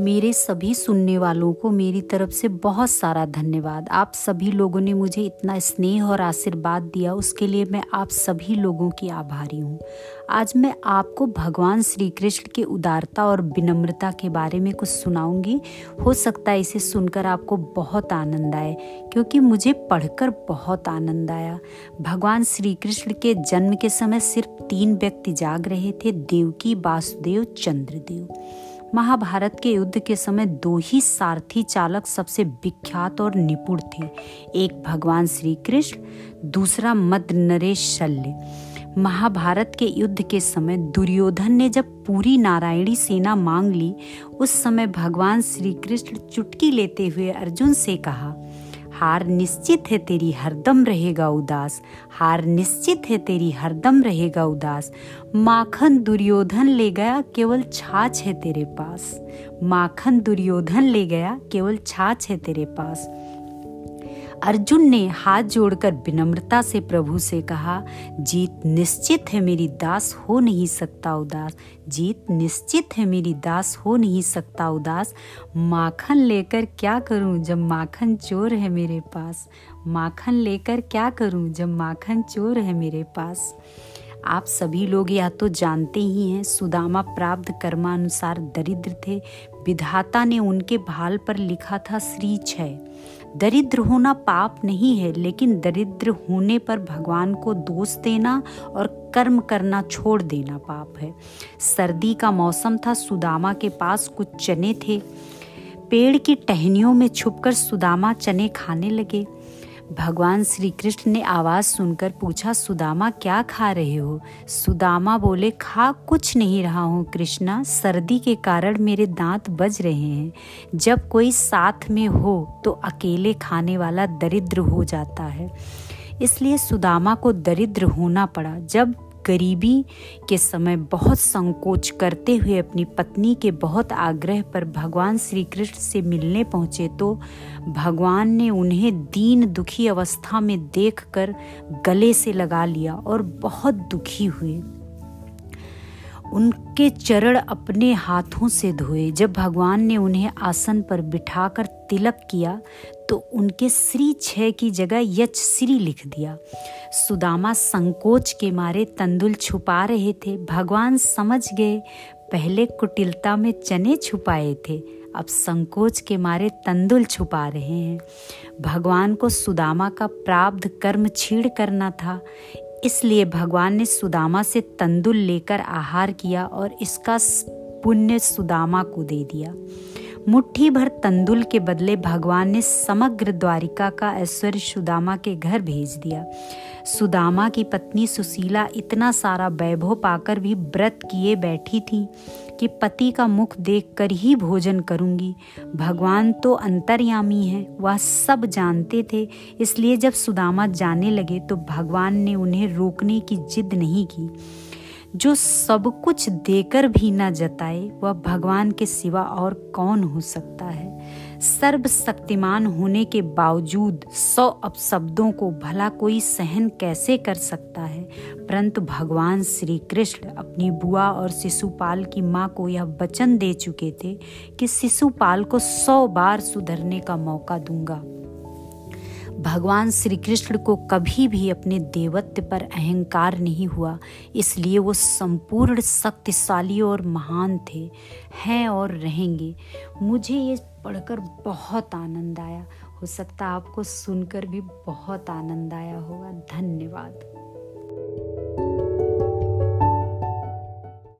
मेरे सभी सुनने वालों को मेरी तरफ़ से बहुत सारा धन्यवाद। आप सभी लोगों ने मुझे इतना स्नेह और आशीर्वाद दिया, उसके लिए मैं आप सभी लोगों की आभारी हूँ। आज मैं आपको भगवान श्री कृष्ण की उदारता और विनम्रता के बारे में कुछ सुनाऊँगी। हो सकता है इसे सुनकर आपको बहुत आनंद आए, क्योंकि मुझे पढ़कर बहुत आनंद आया। भगवान श्री कृष्ण के जन्म के समय सिर्फ़ तीन व्यक्ति जाग रहे थे देवकी वासुदेव, चंद्रदेव। महाभारत के युद्ध के समय दो ही सारथी चालक सबसे विख्यात और निपुण थे। एक भगवान श्री कृष्ण दूसरा मद नरेश शल्य। महाभारत के युद्ध के समय दुर्योधन ने जब पूरी नारायणी सेना मांग ली, उस समय भगवान श्री कृष्ण चुटकी लेते हुए अर्जुन से कहा हार निश्चित है तेरी, हरदम रहेगा उदास। हार निश्चित है तेरी, हरदम रहेगा उदास। माखन दुर्योधन ले गया, केवल छाछ है तेरे पास। माखन दुर्योधन ले गया, केवल छाछ है तेरे पास। अर्जुन ने हाथ जोड़कर विनम्रता से प्रभु से कहा, जीत निश्चित है मेरी दास, हो नहीं सकता उदास। जीत निश्चित है मेरी दास, हो नहीं सकता उदास। माखन लेकर क्या करूँ जब माखन चोर है मेरे पास? माखन लेकर क्या करूँ जब माखन चोर है मेरे पास? आप सभी लोग या तो जानते ही हैं, सुदामा प्राप्त कर्मानुसार दरिद्र थे विधाता ने उनके भाल पर लिखा था, श्री छय दरिद्र होना पाप नहीं है, लेकिन दरिद्र होने पर भगवान को दोष देना और कर्म करना छोड़ देना पाप है। सर्दी का मौसम था, सुदामा के पास कुछ चने थे। पेड़ की टहनियों में छुपकर सुदामा चने खाने लगे। भगवान श्री कृष्ण ने आवाज़ सुनकर पूछा, सुदामा, क्या खा रहे हो? सुदामा बोले, खा कुछ नहीं रहा हूँ कृष्णा। सर्दी के कारण मेरे दांत बज रहे हैं। जब कोई साथ में हो तो अकेले खाने वाला दरिद्र हो जाता है। इसलिए सुदामा को दरिद्र होना पड़ा। जब गरीबी के समय बहुत संकोच करते हुए अपनी पत्नी के बहुत आग्रह पर भगवान श्री कृष्ण से मिलने पहुँचे तो भगवान ने उन्हें दीन दुखी अवस्था में देखकर गले से लगा लिया और बहुत दुखी हुए। उनके चरण अपने हाथों से धोए। जब भगवान ने उन्हें आसन पर बिठाकर तिलक किया तो उनके श्री छह की जगह यच श्री लिख दिया। सुदामा संकोच के मारे तंदुल छुपा रहे थे। भगवान समझ गए, पहले कुटिलता में चने छुपाए थे, अब संकोच के मारे तंदुल छुपा रहे हैं। भगवान को सुदामा का प्राब्ध कर्म छीड़ करना था। इसलिए भगवान ने सुदामा से तंदुल लेकर आहार किया और इसका पुण्य सुदामा को दे दिया। मुट्ठी भर तंदुल के बदले भगवान ने समग्र द्वारिका का ऐश्वर्य सुदामा के घर भेज दिया। सुदामा की पत्नी सुशीला इतना सारा वैभव पाकर भी व्रत किए बैठी थी कि पति का मुख देखकर ही भोजन करूँगी। भगवान तो अंतर्यामी है, वह सब जानते थे, इसलिए जब सुदामा जाने लगे तो भगवान ने उन्हें रोकने की जिद नहीं की। जो सब कुछ देकर भी न जताए, वह भगवान के सिवा और कौन हो सकता है? सर्वशक्तिमान होने के बावजूद सौ अपशब्दों को भला कोई सहन कैसे कर सकता है? परंतु भगवान श्री कृष्ण अपनी बुआ और शिशुपाल की माँ को यह वचन दे चुके थे कि शिशुपाल को सौ बार सुधरने का मौका दूँगा। भगवान श्री कृष्ण को कभी भी अपने देवत्व पर अहंकार नहीं हुआ, इसलिए वो संपूर्ण शक्तिशाली और महान थे, हैं और रहेंगे। मुझे ये पढ़कर बहुत आनंद आया। हो सकता आपको सुनकर भी बहुत आनंद आया होगा।